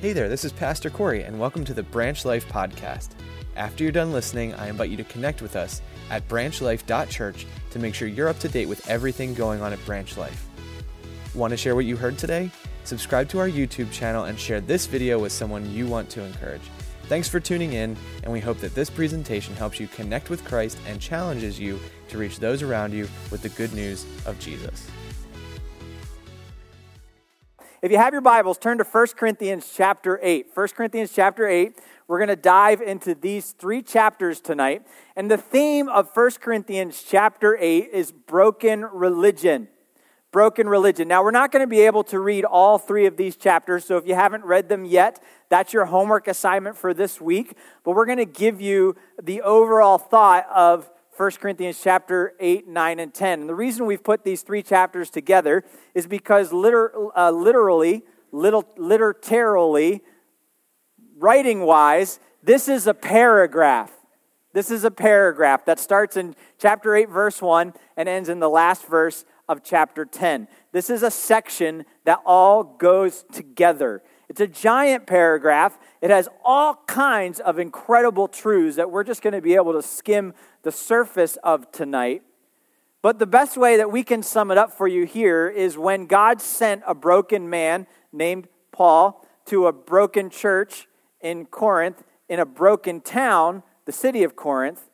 Hey there, this is Pastor Corey, and welcome to the Branch Life Podcast. After you're done listening, I invite you to connect with us at branchlife.church to make sure you're up to date with everything going on at Branch Life. Want to share what you heard today? Subscribe to our YouTube channel and share this video with someone you want to encourage. Thanks for tuning in, and we hope that this presentation helps you connect with Christ and challenges you to reach those around you with the good news of Jesus. If you have your Bibles, turn to 1 Corinthians chapter 8. 1 Corinthians chapter 8. We're going to dive into these three chapters tonight. And the theme of 1 Corinthians chapter 8 is broken religion. Broken religion. Now, we're not going to be able to read all three of these chapters, so if you haven't read them yet, that's your homework assignment for this week. But we're going to give you the overall thought of 1 Corinthians chapter 8, 9, and 10. And the reason we've put these three chapters together is because liter, uh, literally, little, literally, writing wise, this is a paragraph. This is a paragraph that starts in chapter 8, verse 1, and ends in the last verse of chapter 10. This is a section that all goes together. It's a giant paragraph. It has all kinds of incredible truths that we're just going to be able to skim the surface of tonight. But the best way that we can sum it up for you here is when God sent a broken man named Paul to a broken church in Corinth, in a broken town, the city of Corinth,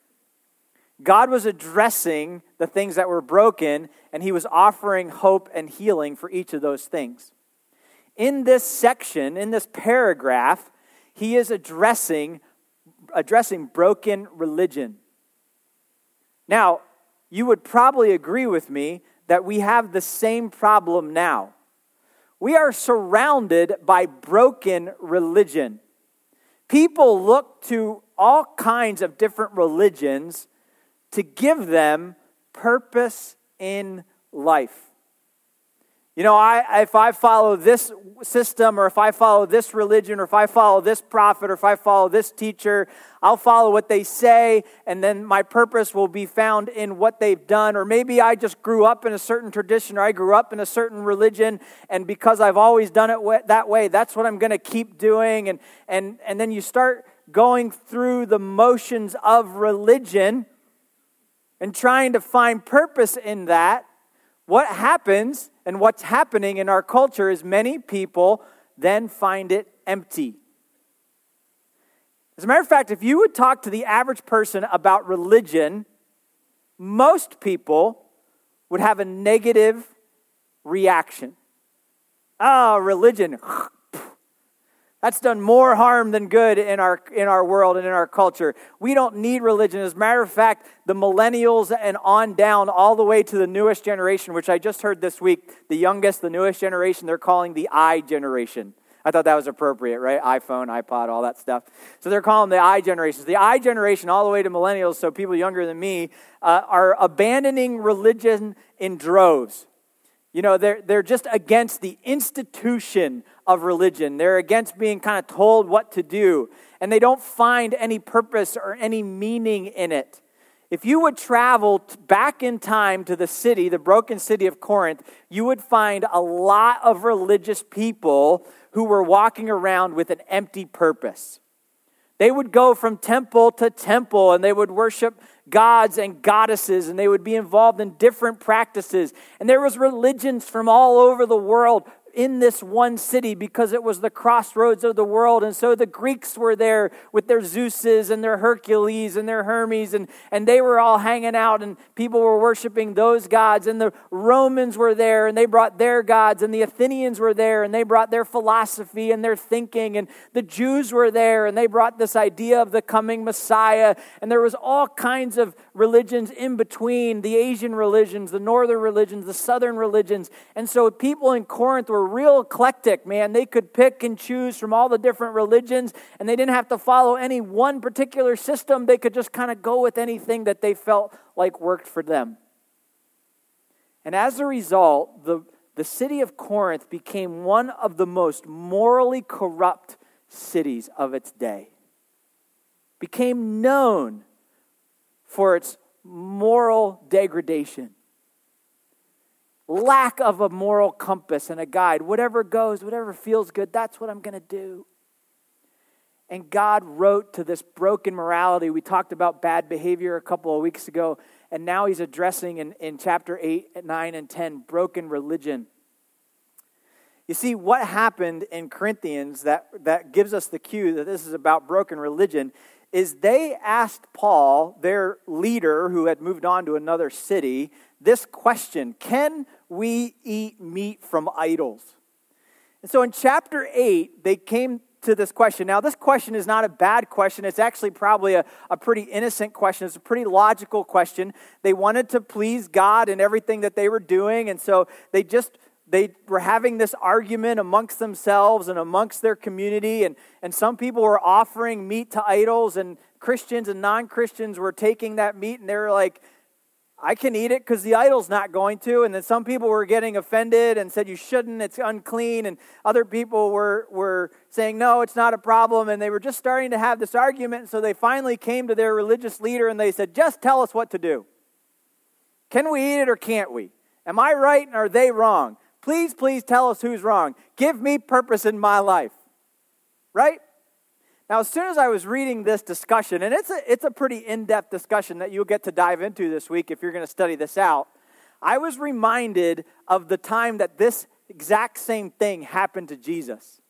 God was addressing the things that were broken, and he was offering hope and healing for each of those things. In this section, in this paragraph, he is addressing, addressing broken religion. Now, you would probably agree with me that we have the same problem now. We are surrounded by broken religion. People look to all kinds of different religions to give them purpose in life. You know, I, if I follow this system, or if I follow this religion, or if I follow this prophet, or if I follow this teacher, I'll follow what they say, and then my purpose will be found in what they've done. Or maybe I just grew up in a certain tradition, or I grew up in a certain religion, and because I've always done it that way, that's what I'm going to keep doing. And, and, and then you start going through the motions of religion and trying to find purpose in that. What happens and what's happening in our culture is many people then find it empty. As a matter of fact, if you would talk to the average person about religion, most people would have a negative reaction. Oh, religion. That's done more harm than good in our, in our world and in our culture. We don't need religion. As a matter of fact, the millennials and on down, all the way to the newest generation, which I just heard this week, the youngest, the newest generation, they're calling the I generation. I thought that was appropriate, right? iPhone, iPod, all that stuff. So they're calling the I generations. The I generation, all the way to millennials, so people younger than me, uh, are abandoning religion in droves. You know, they're, they're just against the institution of religion. They're against being kind of told what to do, and they don't find any purpose or any meaning in it. If you would travel back in time to the city, the broken city of Corinth, you would find a lot of religious people who were walking around with an empty purpose. They would go from temple to temple and they would worship gods and goddesses and they would be involved in different practices. And there was religions from all over the world in this one city because it was the crossroads of the world. And so the Greeks were there with their Zeuses and their Hercules and their Hermes, and, and they were all hanging out, and people were worshiping those gods. And the Romans were there, and they brought their gods, and the Athenians were there, and they brought their philosophy and their thinking. And the Jews were there, and they brought this idea of the coming Messiah. And there was all kinds of religions in between the Asian religions, the northern religions, the southern religions. And so people in Corinth were real eclectic, man. They could pick and choose from all the different religions, and they didn't have to follow any one particular system. They could just kind of go with anything that they felt like worked for them. And as a result, the, the city of Corinth became one of the most morally corrupt cities of its day. Became known for its moral degradation lack of a moral compass and a guide. Whatever goes, whatever feels good, that's what I'm going to do. And God wrote to this broken morality. We talked about bad behavior a couple of weeks ago, and now he's addressing in, in chapter 8, 9, and 10 broken religion. You see, what happened in Corinthians that, that gives us the cue that this is about broken religion is they asked Paul, their leader who had moved on to another city, this question Can we eat meat from idols? And so in chapter 8, they came to this question. Now, this question is not a bad question. It's actually probably a, a pretty innocent question. It's a pretty logical question. They wanted to please God in everything that they were doing, and so they just they were having this argument amongst themselves and amongst their community, and, and some people were offering meat to idols, and Christians and non Christians were taking that meat, and they were like, I can eat it because the idol's not going to. And then some people were getting offended and said, You shouldn't, it's unclean. And other people were, were saying, No, it's not a problem. And they were just starting to have this argument. And so they finally came to their religious leader and they said, Just tell us what to do. Can we eat it or can't we? Am I right and are they wrong? Please, please tell us who's wrong. Give me purpose in my life. Right? Now, as soon as I was reading this discussion, and it's a, it's a pretty in depth discussion that you'll get to dive into this week if you're going to study this out, I was reminded of the time that this exact same thing happened to Jesus.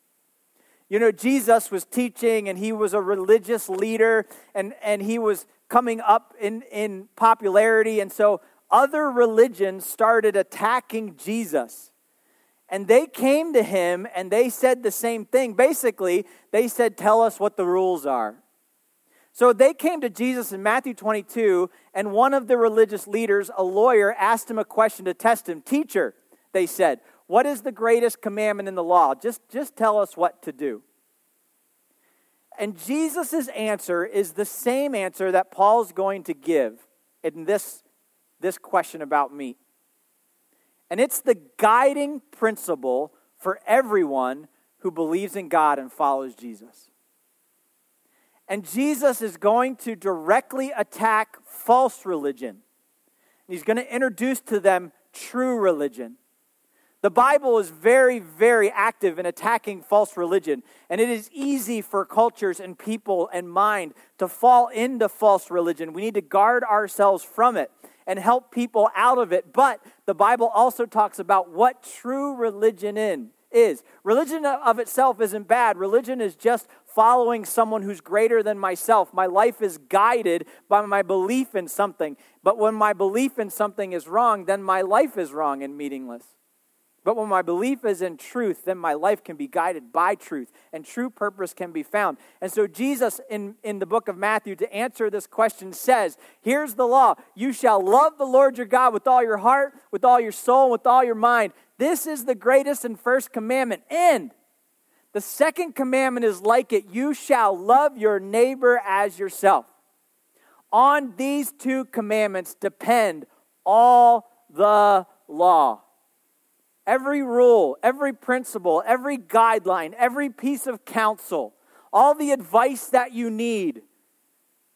You know, Jesus was teaching and he was a religious leader and, and he was coming up in, in popularity. And so other religions started attacking Jesus. And they came to him and they said the same thing. Basically, they said, Tell us what the rules are. So they came to Jesus in Matthew 22, and one of the religious leaders, a lawyer, asked him a question to test him. Teacher, they said, what is the greatest commandment in the law? Just, just tell us what to do. And Jesus' answer is the same answer that Paul's going to give in this, this question about meat. And it's the guiding principle for everyone who believes in God and follows Jesus. And Jesus is going to directly attack false religion. He's going to introduce to them true religion. The Bible is very, very active in attacking false religion, and it is easy for cultures and people and mind to fall into false religion. We need to guard ourselves from it and help people out of it. But the Bible also talks about what true religion in, is. Religion of itself isn't bad. Religion is just following someone who's greater than myself. My life is guided by my belief in something. But when my belief in something is wrong, then my life is wrong and meaningless. But when my belief is in truth, then my life can be guided by truth and true purpose can be found. And so, Jesus, in, in the book of Matthew, to answer this question, says, Here's the law you shall love the Lord your God with all your heart, with all your soul, with all your mind. This is the greatest and first commandment. And the second commandment is like it you shall love your neighbor as yourself. On these two commandments depend all the law. Every rule, every principle, every guideline, every piece of counsel, all the advice that you need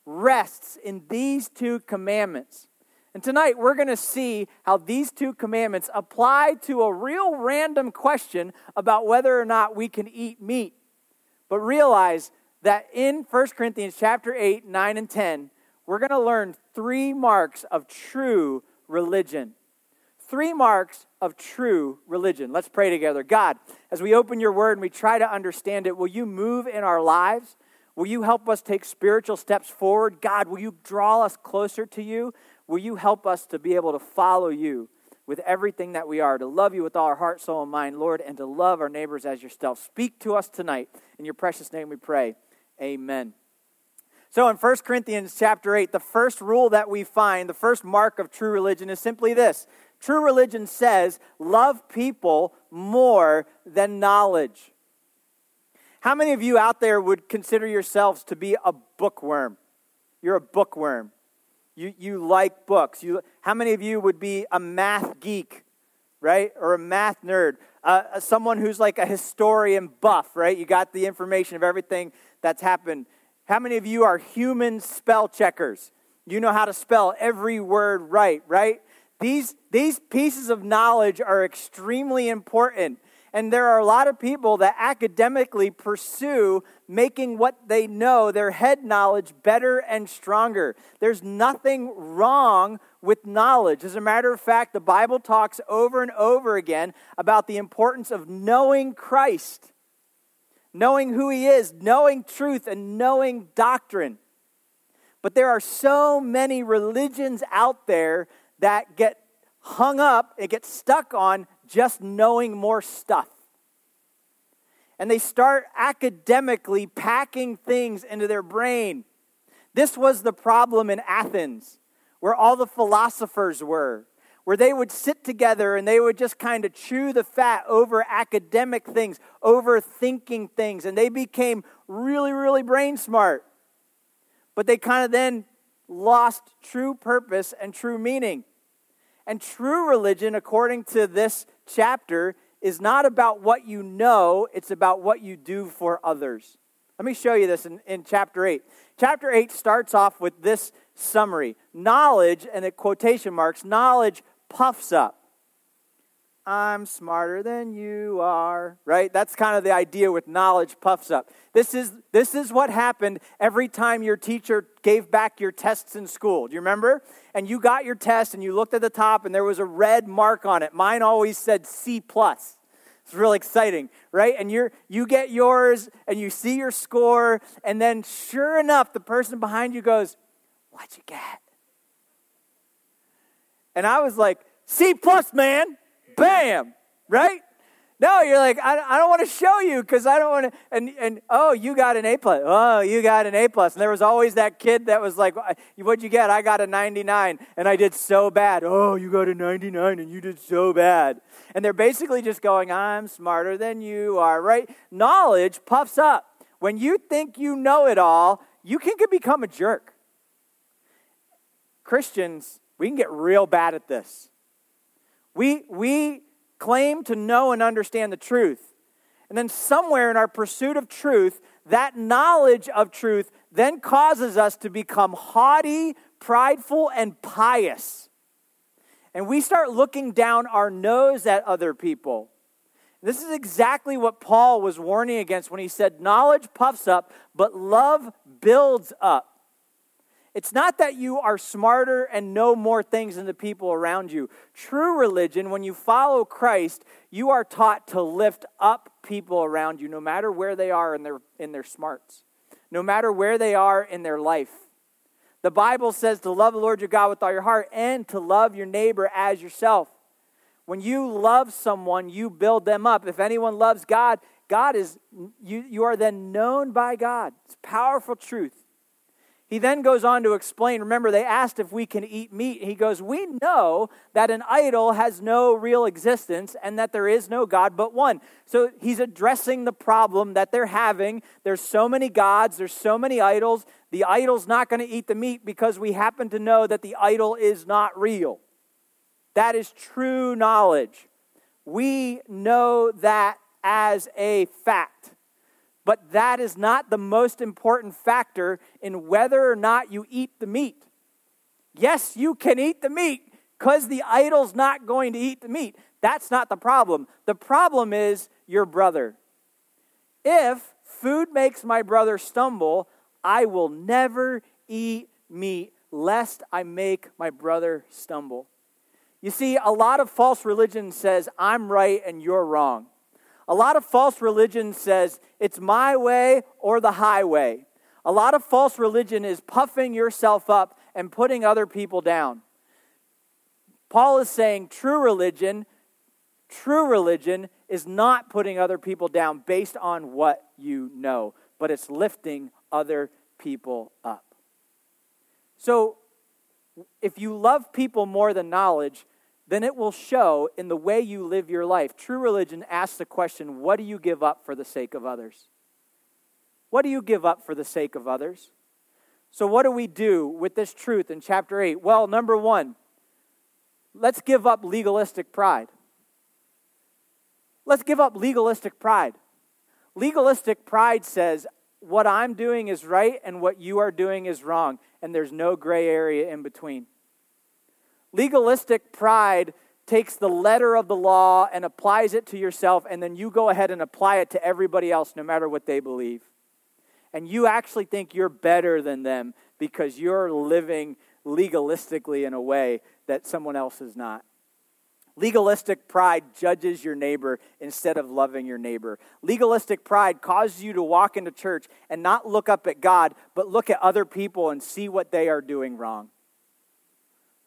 rests in these two commandments. And tonight we're going to see how these two commandments apply to a real random question about whether or not we can eat meat. But realize that in 1 Corinthians chapter 8, 9 and 10, we're going to learn three marks of true religion three marks of true religion. Let's pray together. God, as we open your word and we try to understand it, will you move in our lives? Will you help us take spiritual steps forward? God, will you draw us closer to you? Will you help us to be able to follow you with everything that we are, to love you with all our heart, soul, and mind, Lord, and to love our neighbors as yourself? Speak to us tonight. In your precious name we pray. Amen. So in 1 Corinthians chapter 8, the first rule that we find, the first mark of true religion is simply this True religion says, love people more than knowledge. How many of you out there would consider yourselves to be a bookworm? You're a bookworm. You, you like books. You, how many of you would be a math geek, right? Or a math nerd? Uh, someone who's like a historian buff, right? You got the information of everything that's happened. How many of you are human spell checkers? You know how to spell every word right, right? These, these pieces of knowledge are extremely important. And there are a lot of people that academically pursue making what they know, their head knowledge, better and stronger. There's nothing wrong with knowledge. As a matter of fact, the Bible talks over and over again about the importance of knowing Christ, knowing who He is, knowing truth, and knowing doctrine. But there are so many religions out there that get hung up, it gets stuck on just knowing more stuff. And they start academically packing things into their brain. This was the problem in Athens, where all the philosophers were, where they would sit together and they would just kind of chew the fat over academic things, overthinking things, and they became really, really brain smart. But they kind of then lost true purpose and true meaning. And true religion, according to this chapter, is not about what you know, it's about what you do for others. Let me show you this in, in chapter 8. Chapter 8 starts off with this summary Knowledge, and the quotation marks, knowledge puffs up. I'm smarter than you are, right? That's kind of the idea with knowledge puffs up. This is, this is what happened every time your teacher gave back your tests in school. Do you remember? And you got your test and you looked at the top and there was a red mark on it. Mine always said C. plus. It's real exciting, right? And you're, you get yours and you see your score, and then sure enough, the person behind you goes, What'd you get? And I was like, C plus, man. Bam! Right? No, you're like, I, I don't want to show you because I don't want to. And, and oh, you got an A plus. Oh, you got an A plus. And there was always that kid that was like, what'd you get? I got a 99 and I did so bad. Oh, you got a 99 and you did so bad. And they're basically just going, I'm smarter than you are, right? Knowledge puffs up. When you think you know it all, you can become a jerk. Christians, we can get real bad at this. We, we claim to know and understand the truth. And then, somewhere in our pursuit of truth, that knowledge of truth then causes us to become haughty, prideful, and pious. And we start looking down our nose at other people. This is exactly what Paul was warning against when he said, Knowledge puffs up, but love builds up. It's not that you are smarter and know more things than the people around you. True religion, when you follow Christ, you are taught to lift up people around you, no matter where they are in their, in their smarts, no matter where they are in their life. The Bible says to love the Lord your God with all your heart and to love your neighbor as yourself. When you love someone, you build them up. If anyone loves God, God is you, you are then known by God. It's powerful truth. He then goes on to explain. Remember, they asked if we can eat meat. He goes, We know that an idol has no real existence and that there is no God but one. So he's addressing the problem that they're having. There's so many gods, there's so many idols. The idol's not going to eat the meat because we happen to know that the idol is not real. That is true knowledge. We know that as a fact. But that is not the most important factor in whether or not you eat the meat. Yes, you can eat the meat because the idol's not going to eat the meat. That's not the problem. The problem is your brother. If food makes my brother stumble, I will never eat meat lest I make my brother stumble. You see, a lot of false religion says, I'm right and you're wrong. A lot of false religion says it's my way or the highway. A lot of false religion is puffing yourself up and putting other people down. Paul is saying true religion, true religion is not putting other people down based on what you know, but it's lifting other people up. So, if you love people more than knowledge, then it will show in the way you live your life. True religion asks the question what do you give up for the sake of others? What do you give up for the sake of others? So, what do we do with this truth in chapter 8? Well, number one, let's give up legalistic pride. Let's give up legalistic pride. Legalistic pride says, what I'm doing is right and what you are doing is wrong, and there's no gray area in between. Legalistic pride takes the letter of the law and applies it to yourself, and then you go ahead and apply it to everybody else, no matter what they believe. And you actually think you're better than them because you're living legalistically in a way that someone else is not. Legalistic pride judges your neighbor instead of loving your neighbor. Legalistic pride causes you to walk into church and not look up at God, but look at other people and see what they are doing wrong.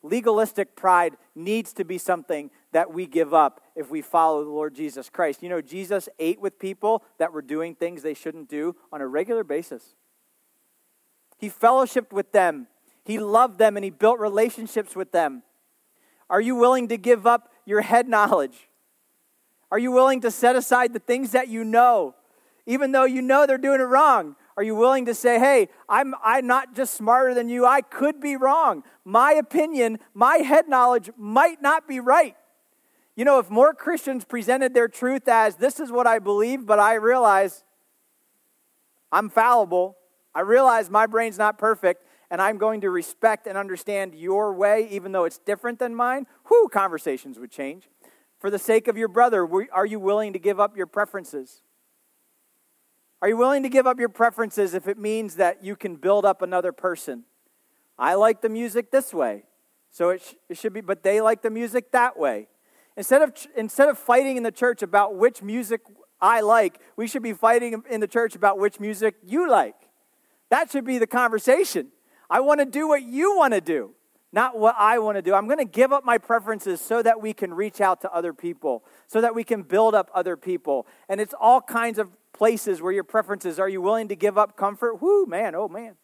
Legalistic pride needs to be something that we give up if we follow the Lord Jesus Christ. You know, Jesus ate with people that were doing things they shouldn't do on a regular basis. He fellowshipped with them, he loved them, and he built relationships with them. Are you willing to give up your head knowledge? Are you willing to set aside the things that you know, even though you know they're doing it wrong? Are you willing to say, hey, I'm, I'm not just smarter than you, I could be wrong. My opinion, my head knowledge might not be right. You know, if more Christians presented their truth as, this is what I believe, but I realize I'm fallible, I realize my brain's not perfect, and I'm going to respect and understand your way, even though it's different than mine, whoo, conversations would change. For the sake of your brother, are you willing to give up your preferences? Are you willing to give up your preferences if it means that you can build up another person? I like the music this way, so it, sh- it should be, but they like the music that way. Instead of, instead of fighting in the church about which music I like, we should be fighting in the church about which music you like. That should be the conversation. I want to do what you want to do, not what I want to do. I'm going to give up my preferences so that we can reach out to other people, so that we can build up other people. And it's all kinds of places where your preferences. Are you willing to give up comfort? Whoo, man, oh man.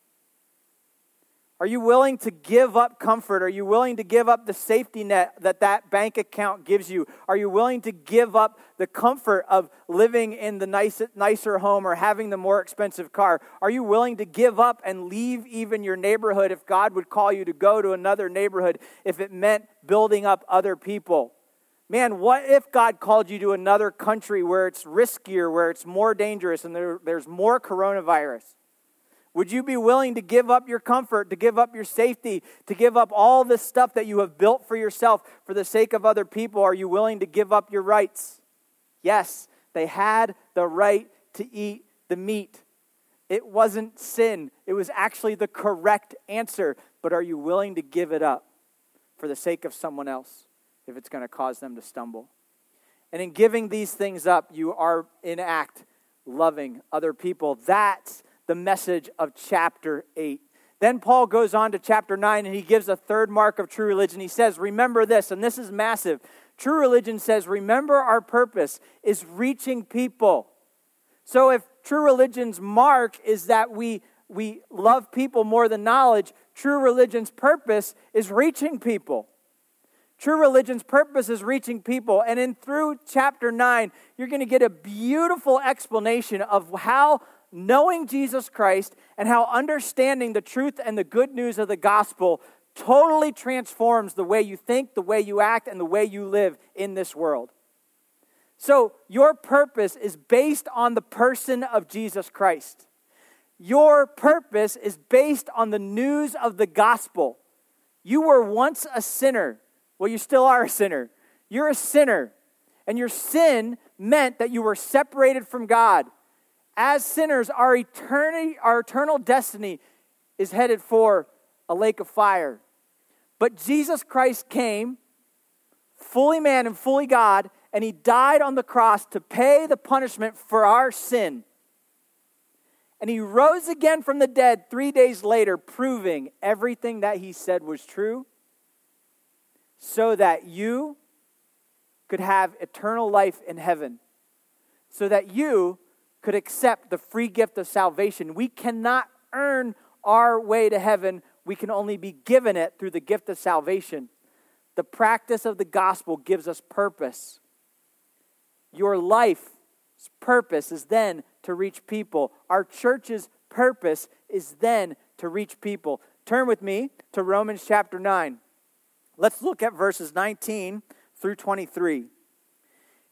Are you willing to give up comfort? Are you willing to give up the safety net that that bank account gives you? Are you willing to give up the comfort of living in the nice, nicer home or having the more expensive car? Are you willing to give up and leave even your neighborhood if God would call you to go to another neighborhood if it meant building up other people? Man, what if God called you to another country where it's riskier, where it's more dangerous, and there, there's more coronavirus? Would you be willing to give up your comfort, to give up your safety, to give up all this stuff that you have built for yourself for the sake of other people? Are you willing to give up your rights? Yes, they had the right to eat the meat. It wasn't sin, it was actually the correct answer. But are you willing to give it up for the sake of someone else if it's going to cause them to stumble? And in giving these things up, you are in act loving other people. That's the message of chapter 8. Then Paul goes on to chapter 9 and he gives a third mark of true religion. He says, Remember this, and this is massive. True religion says, Remember our purpose is reaching people. So if true religion's mark is that we, we love people more than knowledge, true religion's purpose is reaching people. True religion's purpose is reaching people. And in through chapter 9, you're going to get a beautiful explanation of how knowing Jesus Christ and how understanding the truth and the good news of the gospel totally transforms the way you think, the way you act, and the way you live in this world. So, your purpose is based on the person of Jesus Christ. Your purpose is based on the news of the gospel. You were once a sinner. Well, you still are a sinner. You're a sinner. And your sin meant that you were separated from God as sinners, our eternity, our eternal destiny is headed for a lake of fire. But Jesus Christ came, fully man and fully God, and he died on the cross to pay the punishment for our sin. And he rose again from the dead three days later, proving everything that he said was true, so that you could have eternal life in heaven, so that you could accept the free gift of salvation. We cannot earn our way to heaven, we can only be given it through the gift of salvation. The practice of the gospel gives us purpose. Your life's purpose is then to reach people. Our church's purpose is then to reach people. Turn with me to Romans chapter 9. Let's look at verses 19 through 23.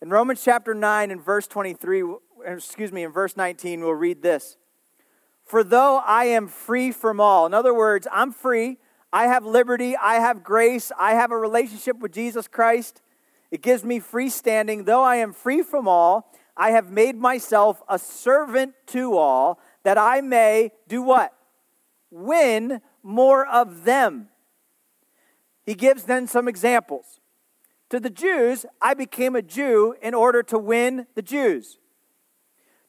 In Romans chapter 9 and verse 23, excuse me, in verse 19, we'll read this. For though I am free from all, in other words, I'm free, I have liberty, I have grace, I have a relationship with Jesus Christ, It gives me free standing. Though I am free from all, I have made myself a servant to all, that I may do what? Win more of them. He gives then some examples. To the Jews, I became a Jew in order to win the Jews.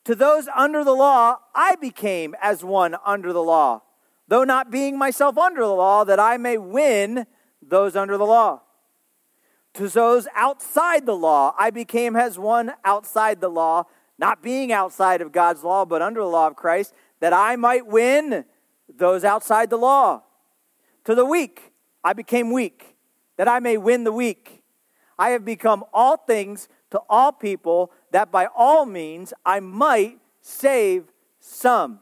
To those under the law, I became as one under the law, though not being myself under the law, that I may win those under the law. To those outside the law, I became as one outside the law, not being outside of God's law, but under the law of Christ, that I might win those outside the law. To the weak, I became weak, that I may win the weak. I have become all things to all people, that by all means I might save some.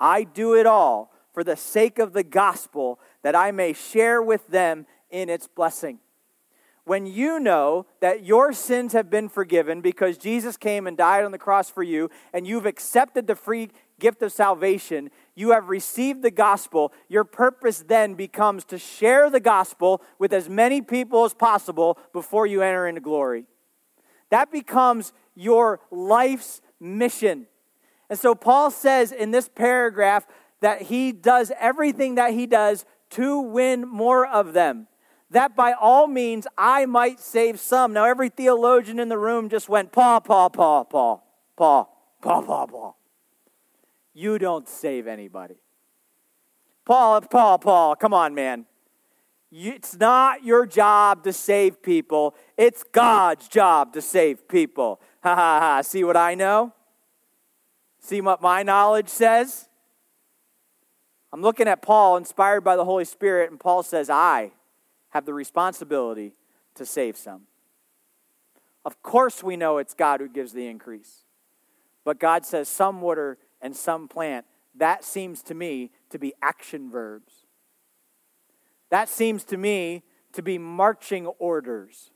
I do it all for the sake of the gospel, that I may share with them in its blessing when you know that your sins have been forgiven because Jesus came and died on the cross for you, and you've accepted the free gift of salvation, you have received the gospel, your purpose then becomes to share the gospel with as many people as possible before you enter into glory. That becomes your life's mission. And so Paul says in this paragraph that he does everything that he does to win more of them that by all means I might save some. Now, every theologian in the room just went, Paul, Paul, Paul, Paul, Paul, Paul, Paul, Paul. You don't save anybody. Paul, Paul, Paul, come on, man. It's not your job to save people, it's God's job to save people. Ha ha ha. See what I know? See what my knowledge says? I'm looking at Paul, inspired by the Holy Spirit, and Paul says, I have the responsibility to save some. Of course, we know it's God who gives the increase. But God says some water and some plant. That seems to me to be action verbs. That seems to me to be marching orders.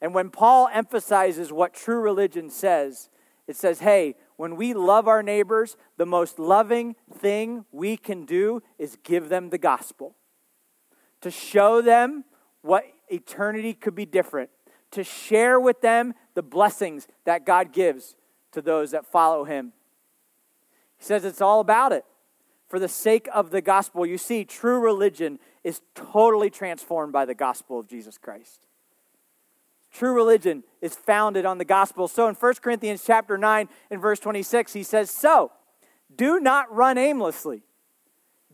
And when Paul emphasizes what true religion says, it says, hey, when we love our neighbors, the most loving thing we can do is give them the gospel to show them what eternity could be different, to share with them the blessings that God gives to those that follow him. He says it's all about it. For the sake of the gospel, you see, true religion is totally transformed by the gospel of Jesus Christ. True religion is founded on the gospel. So in 1 Corinthians chapter 9 and verse 26, he says, So do not run aimlessly.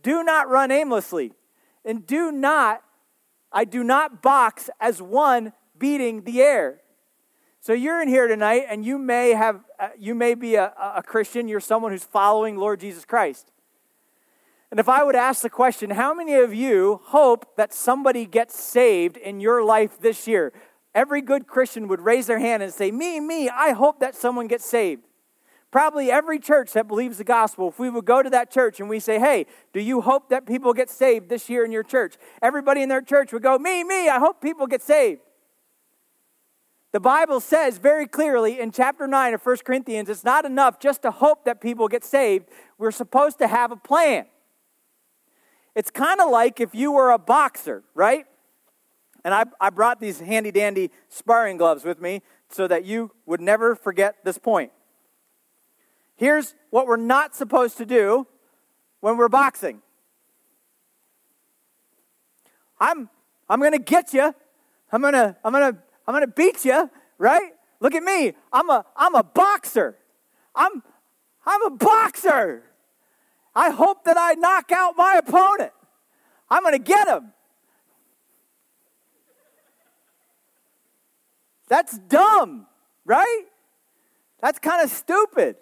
Do not run aimlessly. And do not, I do not box as one beating the air. So you're in here tonight and you may have, uh, you may be a, a Christian, you're someone who's following Lord Jesus Christ. And if I would ask the question, how many of you hope that somebody gets saved in your life this year? Every good Christian would raise their hand and say, Me, me, I hope that someone gets saved probably every church that believes the gospel, if we would go to that church and we say, Hey, do you hope that people get saved this year in your church? Everybody in their church would go, Me, me, I hope people get saved. The Bible says very clearly in chapter 9 of 1 Corinthians, it's not enough just to hope that people get saved. We're supposed to have a plan. It's kind of like if you were a boxer, right? And I, I brought these handy dandy sparring gloves with me so that you would never forget this point. Here's what we're not supposed to do when we're boxing. I'm I'm going to get you. I'm going to I'm going to I'm going to beat you, right? Look at me. I'm a I'm a boxer. I'm I'm a boxer. I hope that I knock out my opponent. I'm going to get him. That's dumb, right? That's kind of stupid.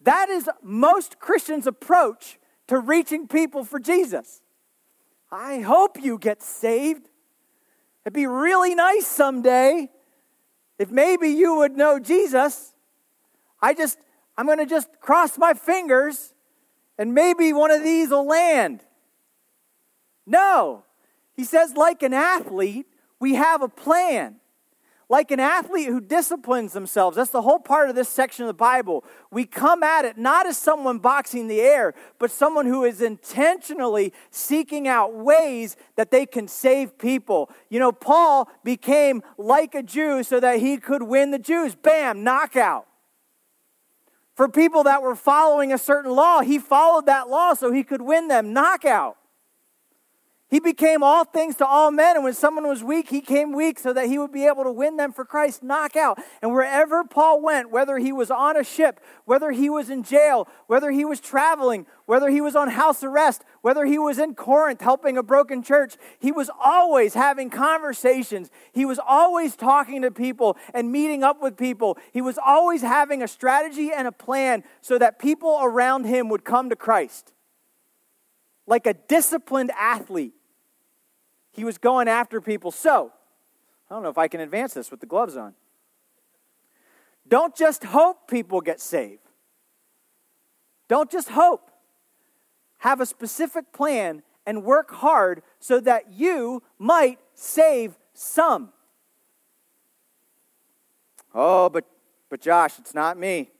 That is most Christians' approach to reaching people for Jesus. I hope you get saved. It'd be really nice someday if maybe you would know Jesus. I just, I'm going to just cross my fingers and maybe one of these will land. No. He says, like an athlete, we have a plan. Like an athlete who disciplines themselves. That's the whole part of this section of the Bible. We come at it not as someone boxing the air, but someone who is intentionally seeking out ways that they can save people. You know, Paul became like a Jew so that he could win the Jews. Bam, knockout. For people that were following a certain law, he followed that law so he could win them. Knockout. He became all things to all men, and when someone was weak, he came weak so that he would be able to win them for Christ. Knockout. And wherever Paul went, whether he was on a ship, whether he was in jail, whether he was traveling, whether he was on house arrest, whether he was in Corinth helping a broken church, he was always having conversations. He was always talking to people and meeting up with people. He was always having a strategy and a plan so that people around him would come to Christ. Like a disciplined athlete he was going after people. So, I don't know if I can advance this with the gloves on. Don't just hope people get saved. Don't just hope. Have a specific plan and work hard so that you might save some. Oh, but but Josh, it's not me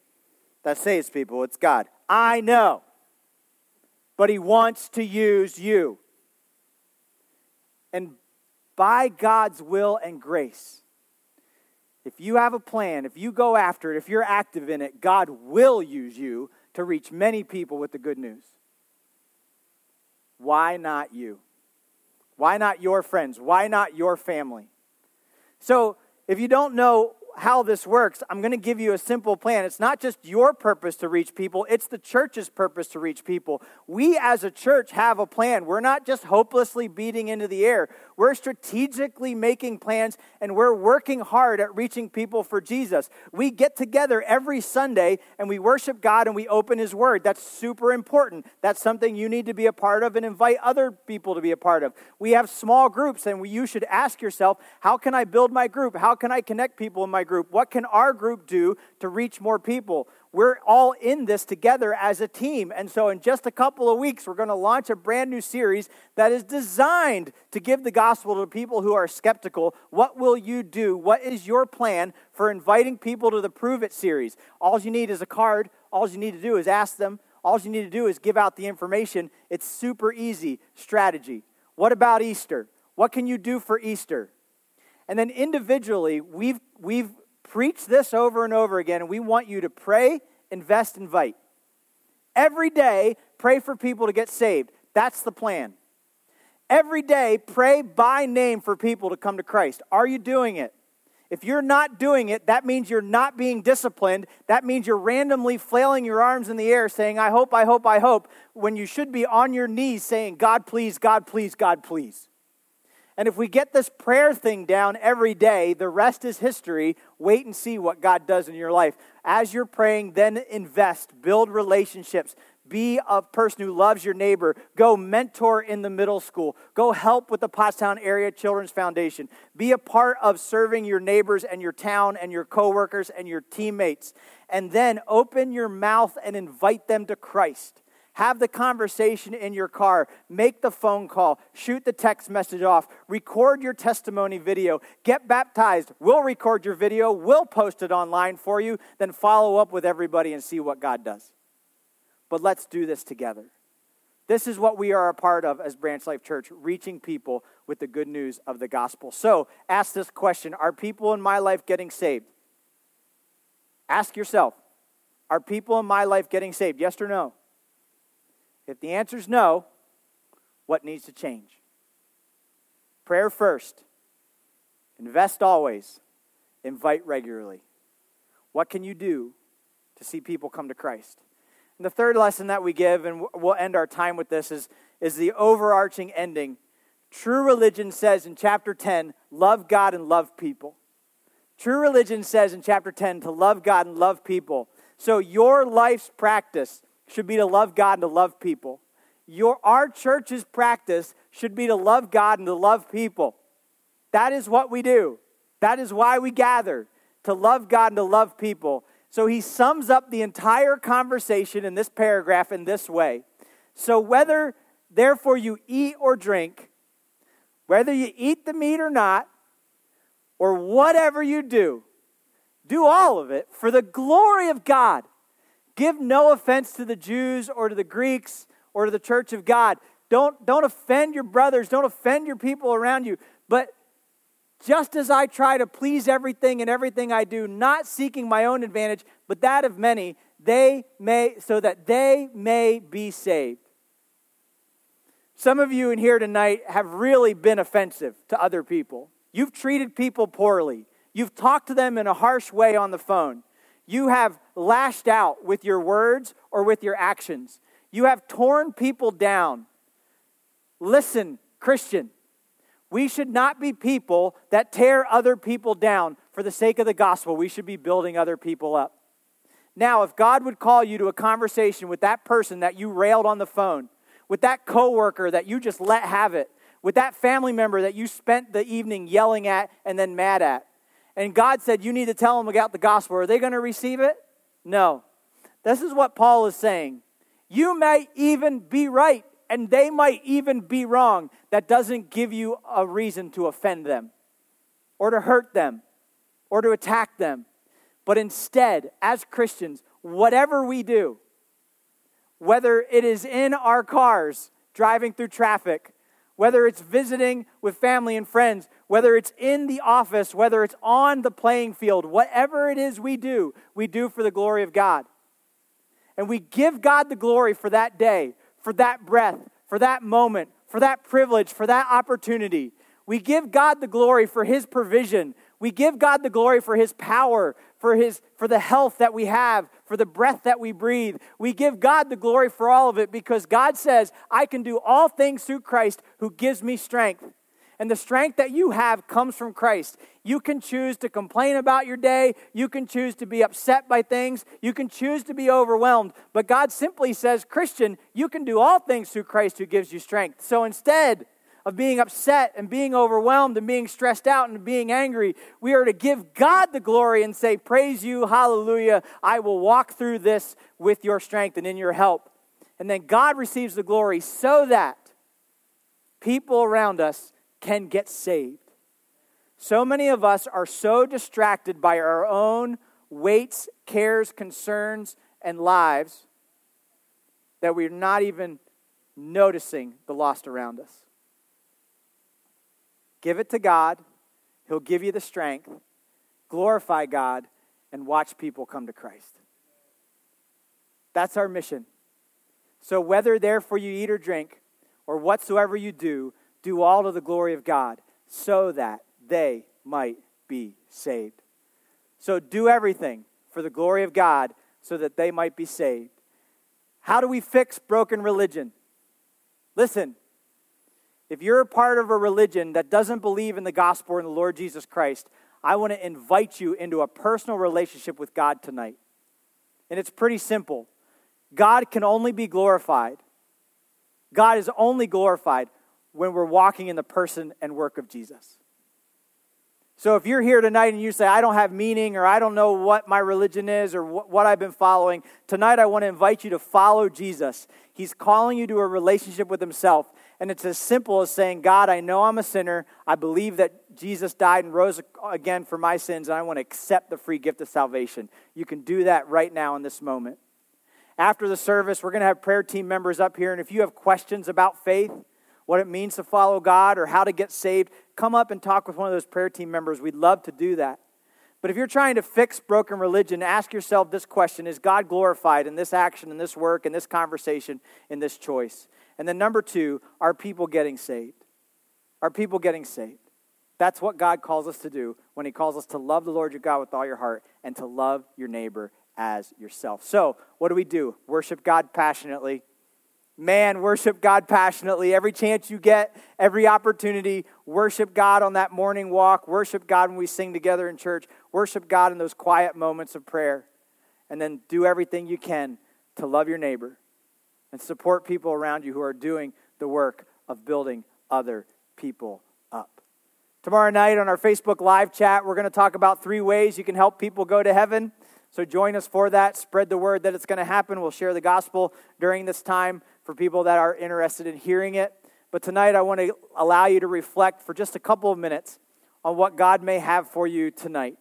that saves people, it's God. I know. But he wants to use you. And by God's will and grace, if you have a plan, if you go after it, if you're active in it, God will use you to reach many people with the good news. Why not you? Why not your friends? Why not your family? So, if you don't know how this works, I'm going to give you a simple plan. It's not just your purpose to reach people, it's the church's purpose to reach people. We as a church have a plan. We're not just hopelessly beating into the air. We're strategically making plans and we're working hard at reaching people for Jesus. We get together every Sunday and we worship God and we open His Word. That's super important. That's something you need to be a part of and invite other people to be a part of. We have small groups and you should ask yourself, how can I build my group? How can I connect people in my group? What can our group do to reach more people? we're all in this together as a team. And so, in just a couple of weeks, we're going to launch a brand new series that is designed to give the gospel to people who are skeptical. What will you do? What is your plan for inviting people to the Prove It series? All you need is a card. All you need to do is ask them. All you need to do is give out the information. It's super easy strategy. What about Easter? What can you do for Easter? And then individually, we've, we've preach this over and over again, and we want you to pray, invest, invite. Every day, pray for people to get saved. That's the plan. Every day, pray by name for people to come to Christ. Are you doing it? If you're not doing it, that means you're not being disciplined. That means you're randomly flailing your arms in the air saying, I hope, I hope, I hope, when you should be on your knees saying, God, please, God, please, God, please. And if we get this prayer thing down every day, the rest is history. Wait and see what God does in your life. As you're praying, then invest, build relationships, be a person who loves your neighbor. Go mentor in the middle school. Go help with the Pottstown Area Children's Foundation. Be a part of serving your neighbors and your town and your coworkers and your teammates. And then open your mouth and invite them to Christ. Have the conversation in your car. Make the phone call. Shoot the text message off. Record your testimony video. Get baptized. We'll record your video. We'll post it online for you. Then follow up with everybody and see what God does. But let's do this together. This is what we are a part of as Branch Life Church, reaching people with the good news of the gospel. So ask this question Are people in my life getting saved? Ask yourself Are people in my life getting saved? Yes or no? If the answer is no, what needs to change? Prayer first, invest always, invite regularly. What can you do to see people come to Christ? And the third lesson that we give, and we'll end our time with this, is, is the overarching ending. True religion says in chapter 10, love God and love people. True religion says in chapter 10 to love God and love people. So your life's practice should be to love God and to love people. Your, our church's practice should be to love God and to love people. That is what we do. That is why we gather, to love God and to love people. So he sums up the entire conversation in this paragraph in this way. So whether, therefore, you eat or drink, whether you eat the meat or not, or whatever you do, do all of it for the glory of God. Give no offense to the Jews or to the Greeks or to the church of God. Don't, don't offend your brothers, don't offend your people around you. But just as I try to please everything and everything I do, not seeking my own advantage, but that of many, they may so that they may be saved. Some of you in here tonight have really been offensive to other people. You've treated people poorly. You've talked to them in a harsh way on the phone. You have lashed out with your words or with your actions. You have torn people down. Listen, Christian, we should not be people that tear other people down for the sake of the gospel. We should be building other people up. Now, if God would call you to a conversation with that person that you railed on the phone, with that coworker that you just let have it, with that family member that you spent the evening yelling at and then mad at, and God said you need to tell them about the gospel, are they going to receive it? No. This is what Paul is saying. You may even be right, and they might even be wrong. That doesn't give you a reason to offend them, or to hurt them, or to attack them. But instead, as Christians, whatever we do, whether it is in our cars driving through traffic, whether it's visiting with family and friends, whether it's in the office, whether it's on the playing field, whatever it is we do, we do for the glory of God. And we give God the glory for that day, for that breath, for that moment, for that privilege, for that opportunity. We give God the glory for His provision. We give God the glory for His power, for, his, for the health that we have, for the breath that we breathe. We give God the glory for all of it because God says, I can do all things through Christ who gives me strength. And the strength that you have comes from Christ. You can choose to complain about your day. You can choose to be upset by things. You can choose to be overwhelmed. But God simply says, Christian, you can do all things through Christ who gives you strength. So instead, of being upset and being overwhelmed and being stressed out and being angry. We are to give God the glory and say, Praise you, hallelujah. I will walk through this with your strength and in your help. And then God receives the glory so that people around us can get saved. So many of us are so distracted by our own weights, cares, concerns, and lives that we're not even noticing the lost around us. Give it to God, He'll give you the strength. Glorify God, and watch people come to Christ. That's our mission. So, whether therefore you eat or drink, or whatsoever you do, do all to the glory of God, so that they might be saved. So, do everything for the glory of God, so that they might be saved. How do we fix broken religion? Listen, if you're a part of a religion that doesn't believe in the gospel and the Lord Jesus Christ, I want to invite you into a personal relationship with God tonight. And it's pretty simple God can only be glorified. God is only glorified when we're walking in the person and work of Jesus. So if you're here tonight and you say, I don't have meaning or I don't know what my religion is or what I've been following, tonight I want to invite you to follow Jesus. He's calling you to a relationship with Himself. And it's as simple as saying, God, I know I'm a sinner. I believe that Jesus died and rose again for my sins, and I want to accept the free gift of salvation. You can do that right now in this moment. After the service, we're going to have prayer team members up here. And if you have questions about faith, what it means to follow God, or how to get saved, come up and talk with one of those prayer team members. We'd love to do that. But if you're trying to fix broken religion, ask yourself this question Is God glorified in this action, in this work, in this conversation, in this choice? And then number two, are people getting saved? Are people getting saved? That's what God calls us to do when He calls us to love the Lord your God with all your heart and to love your neighbor as yourself. So, what do we do? Worship God passionately. Man, worship God passionately. Every chance you get, every opportunity, worship God on that morning walk. Worship God when we sing together in church. Worship God in those quiet moments of prayer. And then do everything you can to love your neighbor and support people around you who are doing the work of building other people up. Tomorrow night on our Facebook live chat, we're going to talk about three ways you can help people go to heaven. So join us for that. Spread the word that it's going to happen. We'll share the gospel during this time for people that are interested in hearing it. But tonight, I want to allow you to reflect for just a couple of minutes on what God may have for you tonight.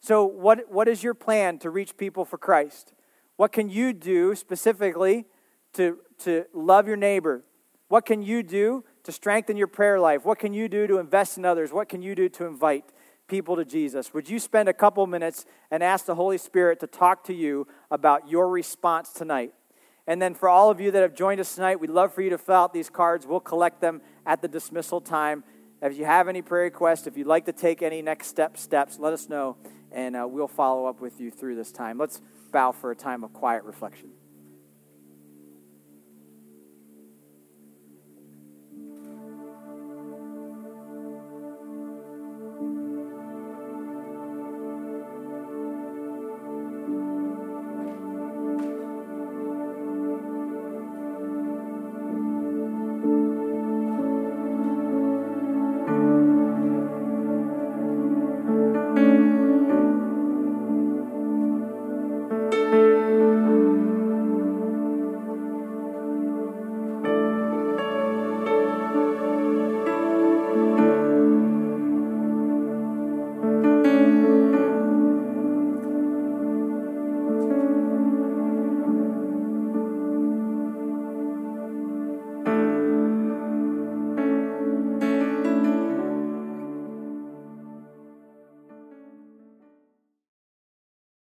So, what, what is your plan to reach people for Christ? What can you do specifically to, to love your neighbor? What can you do to strengthen your prayer life? What can you do to invest in others? What can you do to invite people to Jesus? Would you spend a couple minutes and ask the Holy Spirit to talk to you about your response tonight? And then for all of you that have joined us tonight, we'd love for you to fill out these cards. We'll collect them at the dismissal time. If you have any prayer requests, if you'd like to take any next step steps, let us know, and uh, we'll follow up with you through this time. Let's bow for a time of quiet reflection.